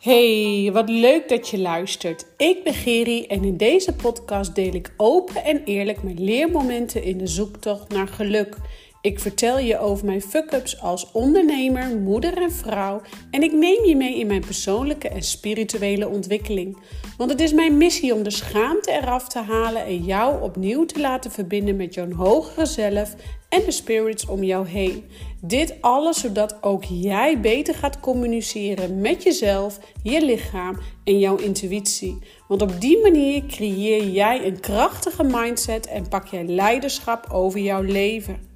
Hey, wat leuk dat je luistert. Ik ben Geri en in deze podcast deel ik open en eerlijk mijn leermomenten in de zoektocht naar geluk. Ik vertel je over mijn fuck-ups als ondernemer, moeder en vrouw en ik neem je mee in mijn persoonlijke en spirituele ontwikkeling. Want het is mijn missie om de schaamte eraf te halen en jou opnieuw te laten verbinden met jouw hogere zelf en de spirits om jou heen. Dit alles zodat ook jij beter gaat communiceren met jezelf, je lichaam en jouw intuïtie. Want op die manier creëer jij een krachtige mindset en pak jij leiderschap over jouw leven.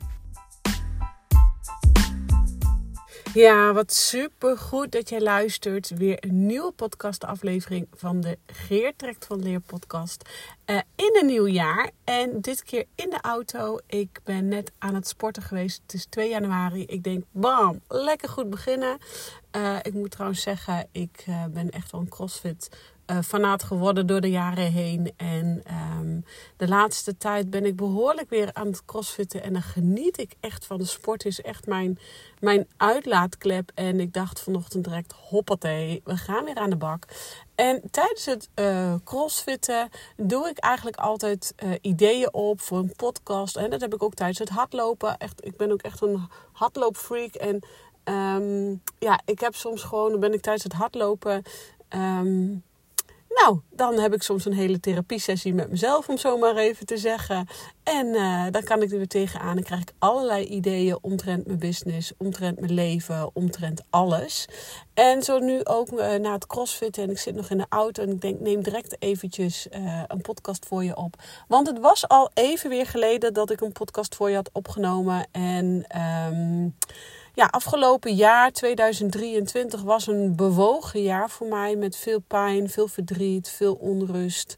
Ja, wat super goed dat jij luistert. Weer een nieuwe podcastaflevering van de Geer Trekt van Leer podcast. Uh, in een nieuw jaar en dit keer in de auto. Ik ben net aan het sporten geweest. Het is 2 januari. Ik denk, bam, lekker goed beginnen. Uh, ik moet trouwens zeggen, ik uh, ben echt wel een crossfit uh, fanaat geworden door de jaren heen. En um, de laatste tijd ben ik behoorlijk weer aan het crossfitten. En dan geniet ik echt van. De sport is echt mijn, mijn uitlaatklep. En ik dacht vanochtend direct, hoppatee, we gaan weer aan de bak. En tijdens het uh, crossfitten doe ik eigenlijk altijd uh, ideeën op voor een podcast. En dat heb ik ook tijdens het hardlopen. Echt, ik ben ook echt een hardloopfreak. En um, ja, ik heb soms gewoon, dan ben ik tijdens het hardlopen... Um, nou, dan heb ik soms een hele therapiesessie met mezelf, om zo maar even te zeggen. En uh, dan kan ik er weer tegenaan en krijg ik allerlei ideeën omtrent mijn business, omtrent mijn leven, omtrent alles. En zo nu ook uh, na het crossfitten en ik zit nog in de auto en ik denk neem direct eventjes uh, een podcast voor je op. Want het was al even weer geleden dat ik een podcast voor je had opgenomen en... Um, ja, afgelopen jaar, 2023, was een bewogen jaar voor mij. Met veel pijn, veel verdriet, veel onrust.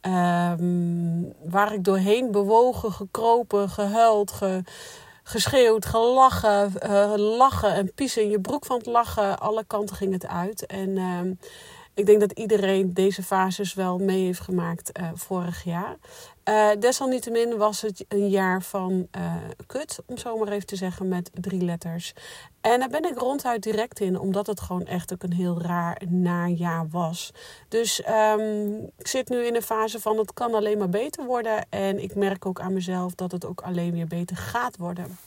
Um, waar ik doorheen bewogen, gekropen, gehuild, ge, geschreeuwd, gelachen. Uh, lachen en piezen in je broek van het lachen. Alle kanten ging het uit. En um, ik denk dat iedereen deze fases wel mee heeft gemaakt uh, vorig jaar. Uh, desalniettemin was het een jaar van uh, kut, om zo maar even te zeggen, met drie letters. En daar ben ik ronduit direct in, omdat het gewoon echt ook een heel raar najaar was. Dus um, ik zit nu in een fase van het kan alleen maar beter worden. En ik merk ook aan mezelf dat het ook alleen weer beter gaat worden.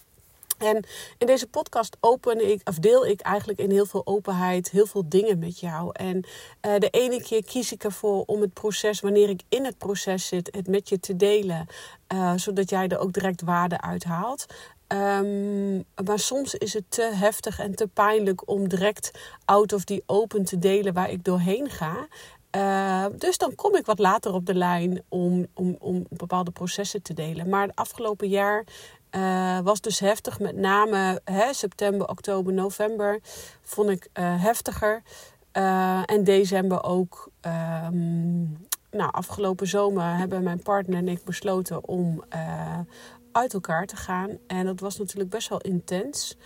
En in deze podcast open ik, of deel ik eigenlijk in heel veel openheid heel veel dingen met jou. En uh, de ene keer kies ik ervoor om het proces, wanneer ik in het proces zit, het met je te delen. Uh, zodat jij er ook direct waarde uit haalt. Um, maar soms is het te heftig en te pijnlijk om direct out of die open te delen waar ik doorheen ga. Uh, dus dan kom ik wat later op de lijn om, om, om bepaalde processen te delen. Maar het afgelopen jaar uh, was dus heftig. Met name hè, september, oktober, november vond ik uh, heftiger. Uh, en december ook. Um, nou, afgelopen zomer hebben mijn partner en ik besloten om uit elkaar te gaan. En dat was natuurlijk best wel intens.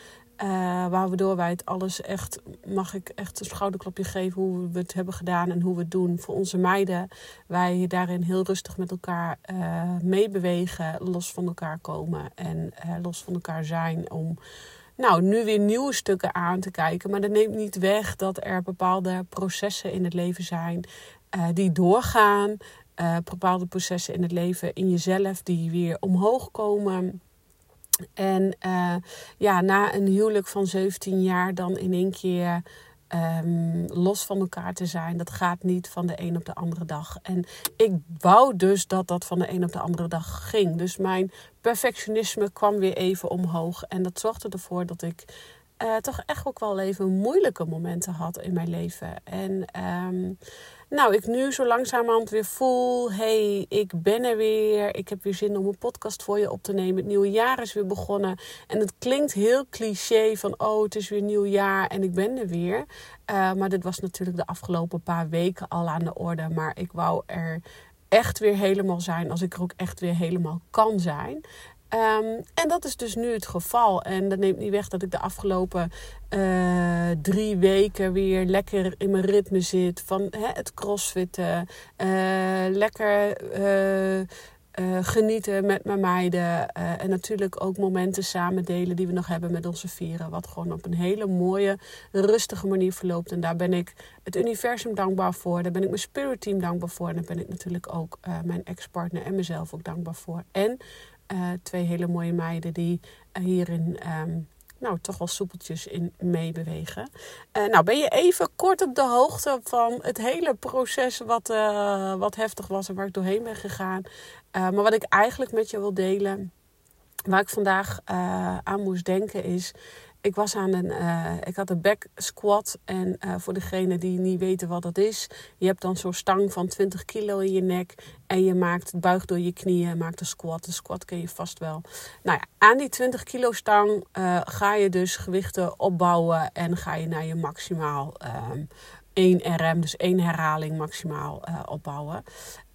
Uh, waardoor wij het alles echt, mag ik echt een schouderklopje geven hoe we het hebben gedaan en hoe we het doen voor onze meiden. Wij daarin heel rustig met elkaar uh, meebewegen, los van elkaar komen en uh, los van elkaar zijn om nou, nu weer nieuwe stukken aan te kijken. Maar dat neemt niet weg dat er bepaalde processen in het leven zijn die doorgaan. bepaalde processen in het leven in jezelf die weer omhoog komen en uh, ja, na een huwelijk van 17 jaar dan in één keer um, los van elkaar te zijn, dat gaat niet van de een op de andere dag. En ik wou dus dat dat van de een op de andere dag ging. Dus mijn perfectionisme kwam weer even omhoog. En dat zorgde ervoor dat ik uh, toch echt ook wel even moeilijke momenten had in mijn leven. En um, nou, ik nu zo langzamerhand weer voel, hey, ik ben er weer. Ik heb weer zin om een podcast voor je op te nemen. Het nieuwe jaar is weer begonnen. En het klinkt heel cliché van, oh, het is weer nieuw jaar en ik ben er weer. Uh, maar dit was natuurlijk de afgelopen paar weken al aan de orde. Maar ik wou er echt weer helemaal zijn als ik er ook echt weer helemaal kan zijn. Um, en dat is dus nu het geval. En dat neemt niet weg dat ik de afgelopen uh, drie weken weer lekker in mijn ritme zit. Van het crossfitten. Uh, lekker uh, genieten met mijn meiden. En natuurlijk ook momenten samen delen die we nog hebben met onze vieren. Wat gewoon op een hele mooie, rustige manier verloopt. En daar ben ik het universum dankbaar voor. Daar ben ik mijn spirit team dankbaar voor. En daar ben ik natuurlijk ook mijn ex-partner en mezelf ook dankbaar voor. En twee hele mooie meiden die hierin um, nou, toch wel soepeltjes in meebewegen. Uh, nou, ben je even kort op de hoogte van het hele proces wat, wat heftig was en waar ik doorheen ben gegaan. Maar wat ik eigenlijk met je wil delen, waar ik vandaag aan moest denken, is ik was aan een, uh, ik had een back squat. En uh, voor degene die niet weten wat dat is, je hebt dan zo'n stang van 20 kilo in je nek. En je maakt, buigt door je knieën maakt een squat. Een squat ken je vast wel. Nou ja, aan die 20 kilo stang uh, ga je dus gewichten opbouwen. En ga je naar je maximaal um, 1 RM, dus één herhaling maximaal opbouwen.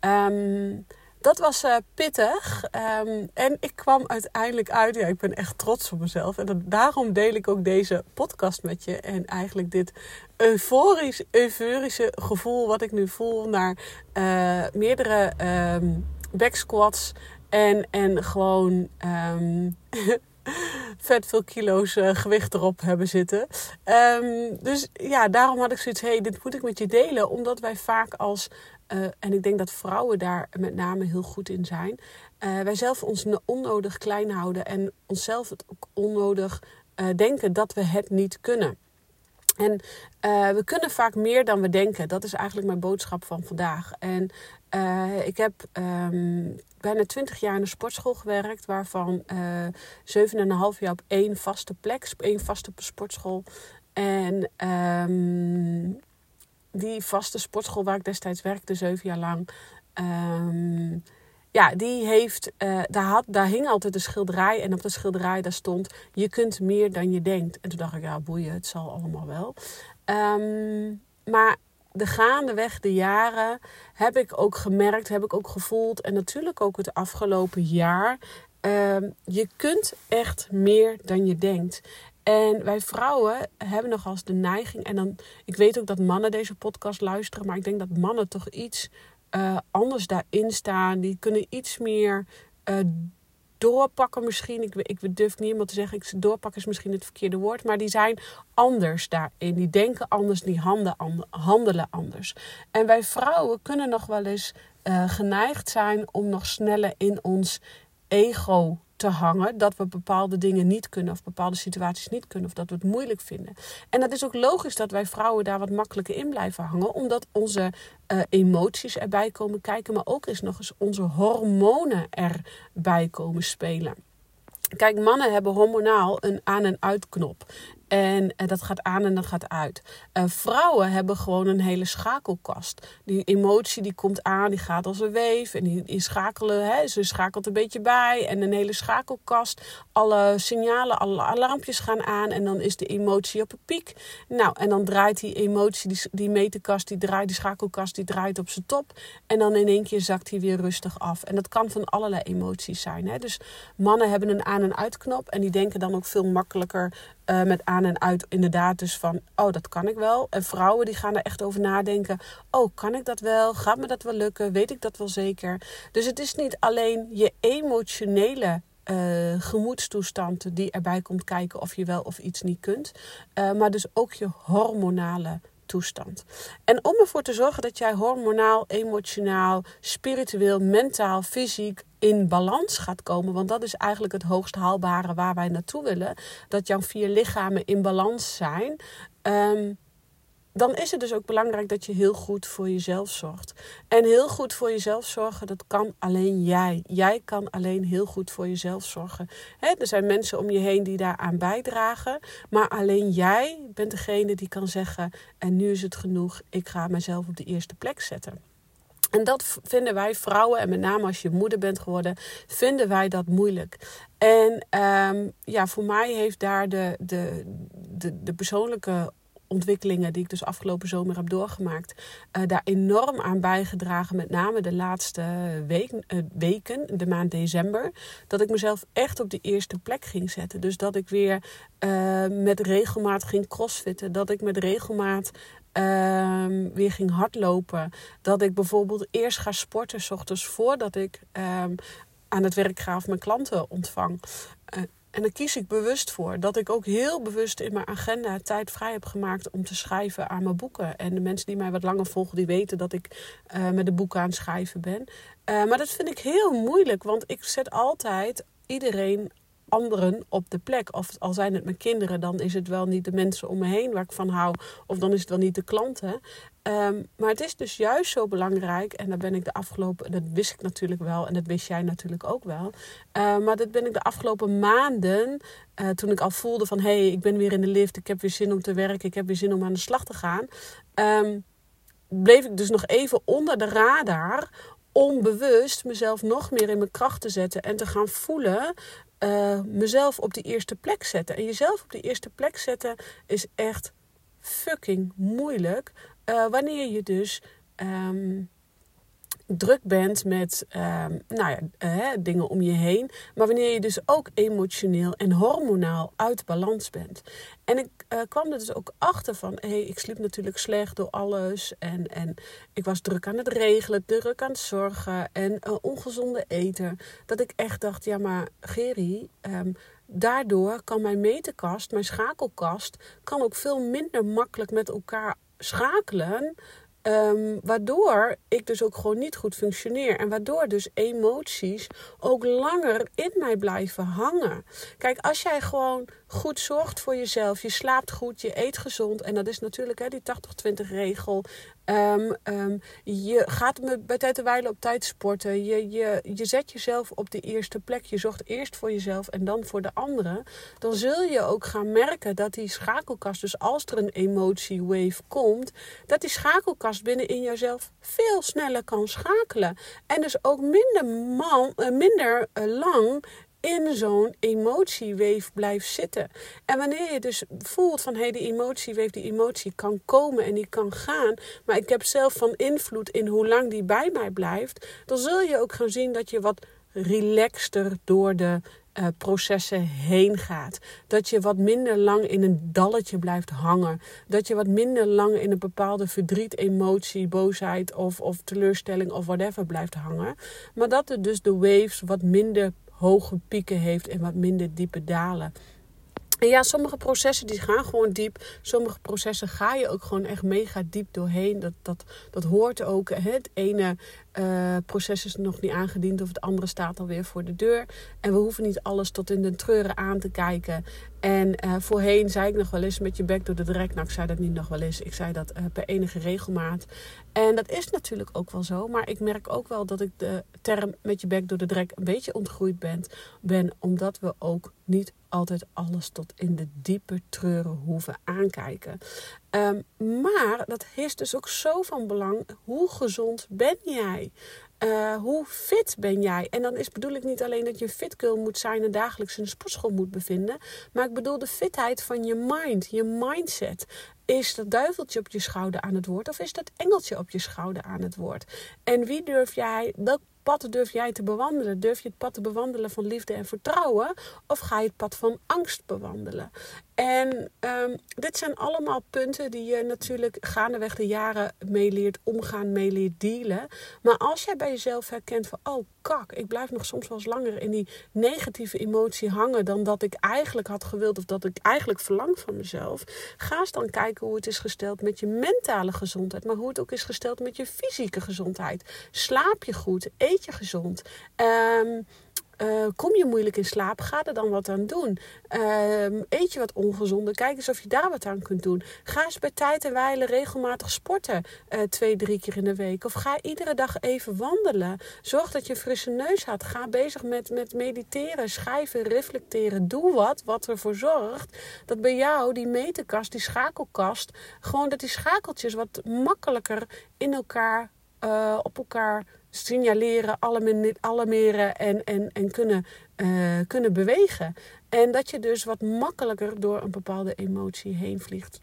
Um, dat was uh, pittig. Um, en ik kwam uiteindelijk uit. Ja, ik ben echt trots op mezelf. En dat, daarom deel ik ook deze podcast met je. En eigenlijk dit euforisch, euphorische gevoel wat ik nu voel naar uh, meerdere um, back squats. En, en gewoon um, vet veel kilo's uh, gewicht erop hebben zitten. Dus ja, daarom had ik zoiets, hey, dit moet ik met je delen. Omdat wij vaak als uh, en ik denk dat vrouwen daar met name heel goed in zijn. Uh, wij zelf ons onnodig klein houden en onszelf ook onnodig uh, denken dat we het niet kunnen. En we kunnen vaak meer dan we denken. Dat is eigenlijk mijn boodschap van vandaag. En ik heb um, bijna twintig jaar in een sportschool gewerkt, waarvan zeven en een half jaar op één vaste plek, één vaste sportschool. En um, die vaste sportschool waar ik destijds werkte, zeven jaar lang. Um, ja, die heeft, uh, daar, had, daar hing altijd een schilderij. En op de schilderij daar stond: Je kunt meer dan je denkt. En toen dacht ik: Ja, boeien, het zal allemaal wel. Um, maar de gaandeweg de jaren heb ik ook gemerkt, heb ik ook gevoeld. En natuurlijk ook het afgelopen jaar. Um, je kunt echt meer dan je denkt. En wij vrouwen hebben nog als de neiging, en dan, ik weet ook dat mannen deze podcast luisteren, maar ik denk dat mannen toch iets uh, anders daarin staan. Die kunnen iets meer uh, doorpakken misschien. Ik, ik durf niet iemand te zeggen, ik, doorpakken is misschien het verkeerde woord, maar die zijn anders daarin. Die denken anders, die handen, handelen anders. En wij vrouwen kunnen nog wel eens uh, geneigd zijn om nog sneller in ons ego te hangen dat we bepaalde dingen niet kunnen of bepaalde situaties niet kunnen of dat we het moeilijk vinden. En dat is ook logisch dat wij vrouwen daar wat makkelijker in blijven hangen, omdat onze uh, emoties erbij komen kijken, maar ook eens nog eens onze hormonen erbij komen spelen. Kijk, mannen hebben hormonaal een aan- en uitknop. En uh, dat gaat aan en dat gaat uit. Uh, vrouwen hebben gewoon een hele schakelkast. Die emotie die komt aan, die gaat als een weef. En die, die schakelen, hè, ze schakelt een beetje bij. En een hele schakelkast. Alle signalen, alle alarmpjes gaan aan. En dan is de emotie op een piek. Nou, en dan draait die emotie, die, die meterkast, die draait, die schakelkast, die draait op zijn top. En dan in één keer zakt hij weer rustig af. En dat kan van allerlei emoties zijn. Hè. Dus mannen hebben een aan- en uitknop. En die denken dan ook veel makkelijker uh, met aan en uit inderdaad dus van, oh dat kan ik wel. En vrouwen die gaan er echt over nadenken, oh kan ik dat wel? Gaat me dat wel lukken? Weet ik dat wel zeker? Dus het is niet alleen je emotionele uh, gemoedstoestand die erbij komt kijken of je wel of iets niet kunt. Uh, maar dus ook je hormonale toestand. En om ervoor te zorgen dat jij hormonaal, emotionaal, spiritueel, mentaal, fysiek in balans gaat komen. Want dat is eigenlijk het hoogst haalbare waar wij naartoe willen. Dat jouw vier lichamen in balans zijn. Um, dan is het dus ook belangrijk dat je heel goed voor jezelf zorgt. En heel goed voor jezelf zorgen, dat kan alleen jij. Jij kan alleen heel goed voor jezelf zorgen. er zijn mensen om je heen die daaraan bijdragen. Maar alleen jij bent degene die kan zeggen: En nu is het genoeg, ik ga mezelf op de eerste plek zetten. En dat vinden wij vrouwen, en met name als je moeder bent geworden, vinden wij dat moeilijk. En um, ja, voor mij heeft daar de, de, de, de persoonlijke ontwikkelingen die ik dus afgelopen zomer heb doorgemaakt, uh, daar enorm aan bijgedragen. Met name de laatste uh, weken, de maand december. Dat ik mezelf echt op de eerste plek ging zetten. Dus dat ik weer uh, met regelmaat ging crossfitten. Dat ik met regelmaat ehm, weer ging hardlopen. Dat ik bijvoorbeeld eerst ga sporten, s ochtends voordat ik ehm, aan het werk ga of mijn klanten ontvang. En daar kies ik bewust voor. Dat ik ook heel bewust in mijn agenda tijd vrij heb gemaakt om te schrijven aan mijn boeken. En de mensen die mij wat langer volgen, die weten dat ik uh, met de boeken aan het schrijven ben. Uh, maar dat vind ik heel moeilijk, want ik zet altijd iedereen anderen op de plek. Of al zijn het mijn kinderen, dan is het wel niet de mensen om me heen waar ik van hou. Of dan is het wel niet de klanten. Um, maar het is dus juist zo belangrijk. En daar ben ik de afgelopen. Dat wist ik natuurlijk wel. En dat wist jij natuurlijk ook wel. Uh, maar dat ben ik de afgelopen maanden. Uh, toen ik al voelde van hé, hey, ik ben weer in de lift. Ik heb weer zin om te werken. Ik heb weer zin om aan de slag te gaan. Um, bleef ik dus nog even onder de radar onbewust mezelf nog meer in mijn kracht te zetten en te gaan voelen uh, mezelf op die eerste plek zetten. En jezelf op die eerste plek zetten is echt fucking moeilijk. Uh, wanneer je dus um, druk bent met um, nou ja, uh, dingen om je heen. Maar wanneer je dus ook emotioneel en hormonaal uit balans bent. En ik uh, kwam er dus ook achter van, hey, ik sliep natuurlijk slecht door alles. En, en ik was druk aan het regelen, druk aan het zorgen en uh, ongezonde eten. Dat ik echt dacht, ja maar Gerry, um, daardoor kan mijn meterkast, mijn schakelkast, kan ook veel minder makkelijk met elkaar schakelen. Um, waardoor ik dus ook gewoon niet goed functioneer. En waardoor dus emoties ook langer in mij blijven hangen. Kijk, als jij gewoon goed zorgt voor jezelf, je slaapt goed, je eet gezond. En dat is natuurlijk hè, die 80-20 regel. Um, je gaat bij tijd en wijle op tijd sporten. Je, je, je zet jezelf op de eerste plek. Je zorgt eerst voor jezelf en dan voor de anderen. Dan zul je ook gaan merken dat die schakelkast, dus als er een emotiewave komt, dat die schakelkast binnen in jezelf veel sneller kan schakelen. En dus ook minder, man, uh, minder uh, lang in zo'n emotieweef blijft zitten. En wanneer je dus voelt van hé, hey, die emotieweef, die emotie kan komen en die kan gaan, maar ik heb zelf van invloed in hoe lang die bij mij blijft, dan zul je ook gaan zien dat je wat relaxter door de uh, processen heen gaat. Dat je wat minder lang in een dalletje blijft hangen. Dat je wat minder lang in een bepaalde verdriet, emotie, boosheid of, of teleurstelling of whatever blijft hangen. Maar dat er dus de waves wat minder hoge pieken heeft en wat minder diepe dalen. En ja, sommige processen die gaan gewoon diep. Sommige processen ga je ook gewoon echt mega diep doorheen. Dat, dat, dat hoort ook. Het ene uh, proces is nog niet aangediend of het andere staat alweer voor de deur. En we hoeven niet alles tot in de treuren aan te kijken. En uh, voorheen zei ik nog wel eens met je bek door de drek. Nou, ik zei dat niet nog wel eens. Ik zei dat uh, per enige regelmaat. En dat is natuurlijk ook wel zo. Maar ik merk ook wel dat ik de term met je bek door de drek een beetje ontgroeid ben. ben omdat we ook niet altijd alles tot in de diepe treuren hoeven aankijken. Um, maar dat is dus ook zo van belang. Hoe gezond ben jij? Uh, hoe fit ben jij? En dan is, bedoel ik niet alleen dat je fit moet zijn en dagelijks in sportschool moet bevinden. Maar ik bedoel de fitheid van je mind, je mindset. Is dat duiveltje op je schouder aan het woord of is dat engeltje op je schouder aan het woord? En wie durf jij, welk pad durf jij te bewandelen? Durf je het pad te bewandelen van liefde en vertrouwen? Of ga je het pad van angst bewandelen? En um, dit zijn allemaal punten die je natuurlijk gaandeweg de jaren mee leert omgaan, mee leert dealen. Maar als jij bij jezelf herkent van, oh ik blijf nog soms wel eens langer in die negatieve emotie hangen dan dat ik eigenlijk had gewild of dat ik eigenlijk verlang van mezelf. Ga eens dan kijken hoe het is gesteld met je mentale gezondheid, maar hoe het ook is gesteld met je fysieke gezondheid. Slaap je goed? Eet je gezond? Um, uh, kom je moeilijk in slaap? Ga er dan wat aan doen. Uh, eet je wat ongezonder? Kijk eens of je daar wat aan kunt doen. Ga eens bij tijd en wijle regelmatig sporten. Uh, twee, drie keer in de week. Of ga iedere dag even wandelen. Zorg dat je een frisse neus had. Ga bezig met, met mediteren, schrijven, reflecteren. Doe wat wat ervoor zorgt dat bij jou die meterkast, die schakelkast, gewoon dat die schakeltjes wat makkelijker in elkaar, uh, op elkaar signaleren, alarmeren en, en, en kunnen, uh, kunnen bewegen. En dat je dus wat makkelijker door een bepaalde emotie heen vliegt.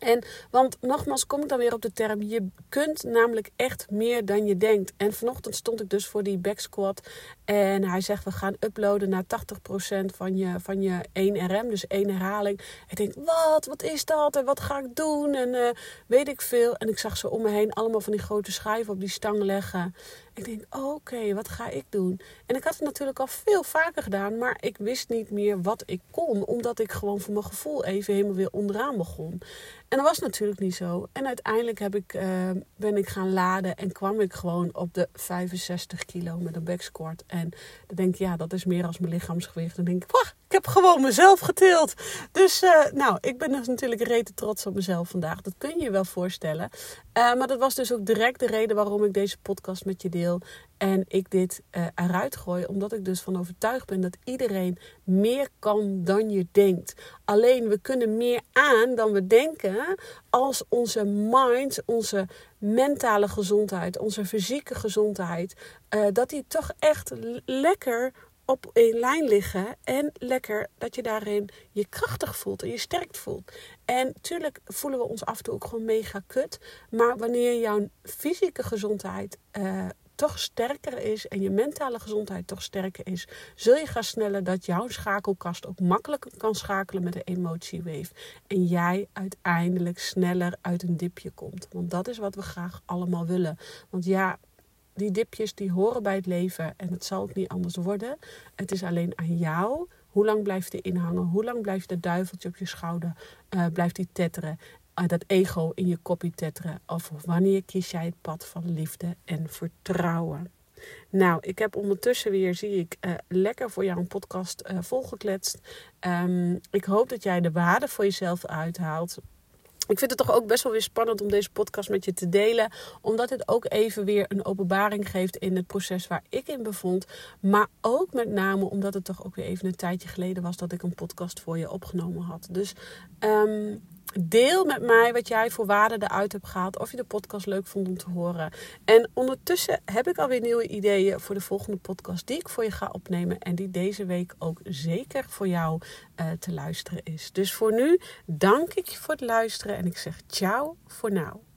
En, want nogmaals kom ik dan weer op de term, je kunt namelijk echt meer dan je denkt. En vanochtend stond ik dus voor die back squat en hij zegt we gaan uploaden naar 80% van je, van je 1 RM, dus één herhaling. Ik denk, wat, wat is dat en wat ga ik doen en uh, weet ik veel. En ik zag ze om me heen allemaal van die grote schijven op die stang leggen. Ik denk, oké, wat ga ik doen? En ik had het natuurlijk al veel vaker gedaan, maar ik wist niet meer wat ik kon, omdat ik gewoon voor mijn gevoel even helemaal weer onderaan begon. En dat was natuurlijk niet zo. En uiteindelijk heb ik, uh, ben ik gaan laden en kwam ik gewoon op de 65 kilo met een backsquat. En dan denk ik, ja, dat is meer als mijn lichaamsgewicht. Dan denk ik, wah, ik heb gewoon mezelf getild. Dus uh, nou, ik ben dus natuurlijk rete trots op mezelf vandaag. Dat kun je je wel voorstellen. Uh, maar dat was dus ook direct de reden waarom ik deze podcast met je deel. En ik dit uh, eruit gooi, omdat ik dus van overtuigd ben dat iedereen meer kan dan je denkt. Alleen we kunnen meer aan dan we denken als onze mind, onze mentale gezondheid, onze fysieke gezondheid, dat die toch echt lekker op één lijn liggen. En lekker dat je daarin je krachtig voelt en je sterk voelt. En natuurlijk voelen we ons af en toe ook gewoon mega kut. Maar wanneer jouw fysieke gezondheid uh, toch sterker is en je mentale gezondheid toch sterker is, zul je gaan sneller dat jouw schakelkast ook makkelijker kan schakelen met de emotiewave. En jij uiteindelijk sneller uit een dipje komt. Want dat is wat we graag allemaal willen. Want ja, die dipjes die horen bij het leven en het zal ook niet anders worden. Het is alleen aan jou. Hoe lang blijft er inhangen? Hoe lang blijft dat duiveltje op je schouder? Uh, blijft die tetteren? Uh, dat ego in je kopje tetteren? Of wanneer kies jij het pad van liefde en vertrouwen? Nou, ik heb ondertussen weer, zie ik, uh, lekker voor jou een podcast volgekletst. Um, ik hoop dat jij de waarde voor jezelf uithaalt. Ik vind het toch ook best wel weer spannend om deze podcast met je te delen. Omdat het ook even weer een openbaring geeft in het proces waar ik in bevond. Maar ook met name omdat het toch ook weer even een tijdje geleden was dat ik een podcast voor je opgenomen had. Dus um, Deel met mij wat jij voor waarde eruit hebt gehaald. Of je de podcast leuk vond om te horen. En ondertussen heb ik alweer nieuwe ideeën voor de volgende podcast. Die ik voor je ga opnemen. En die deze week ook zeker voor jou uh, te luisteren is. Dus voor nu dank ik je voor het luisteren. En ik zeg ciao voor nu.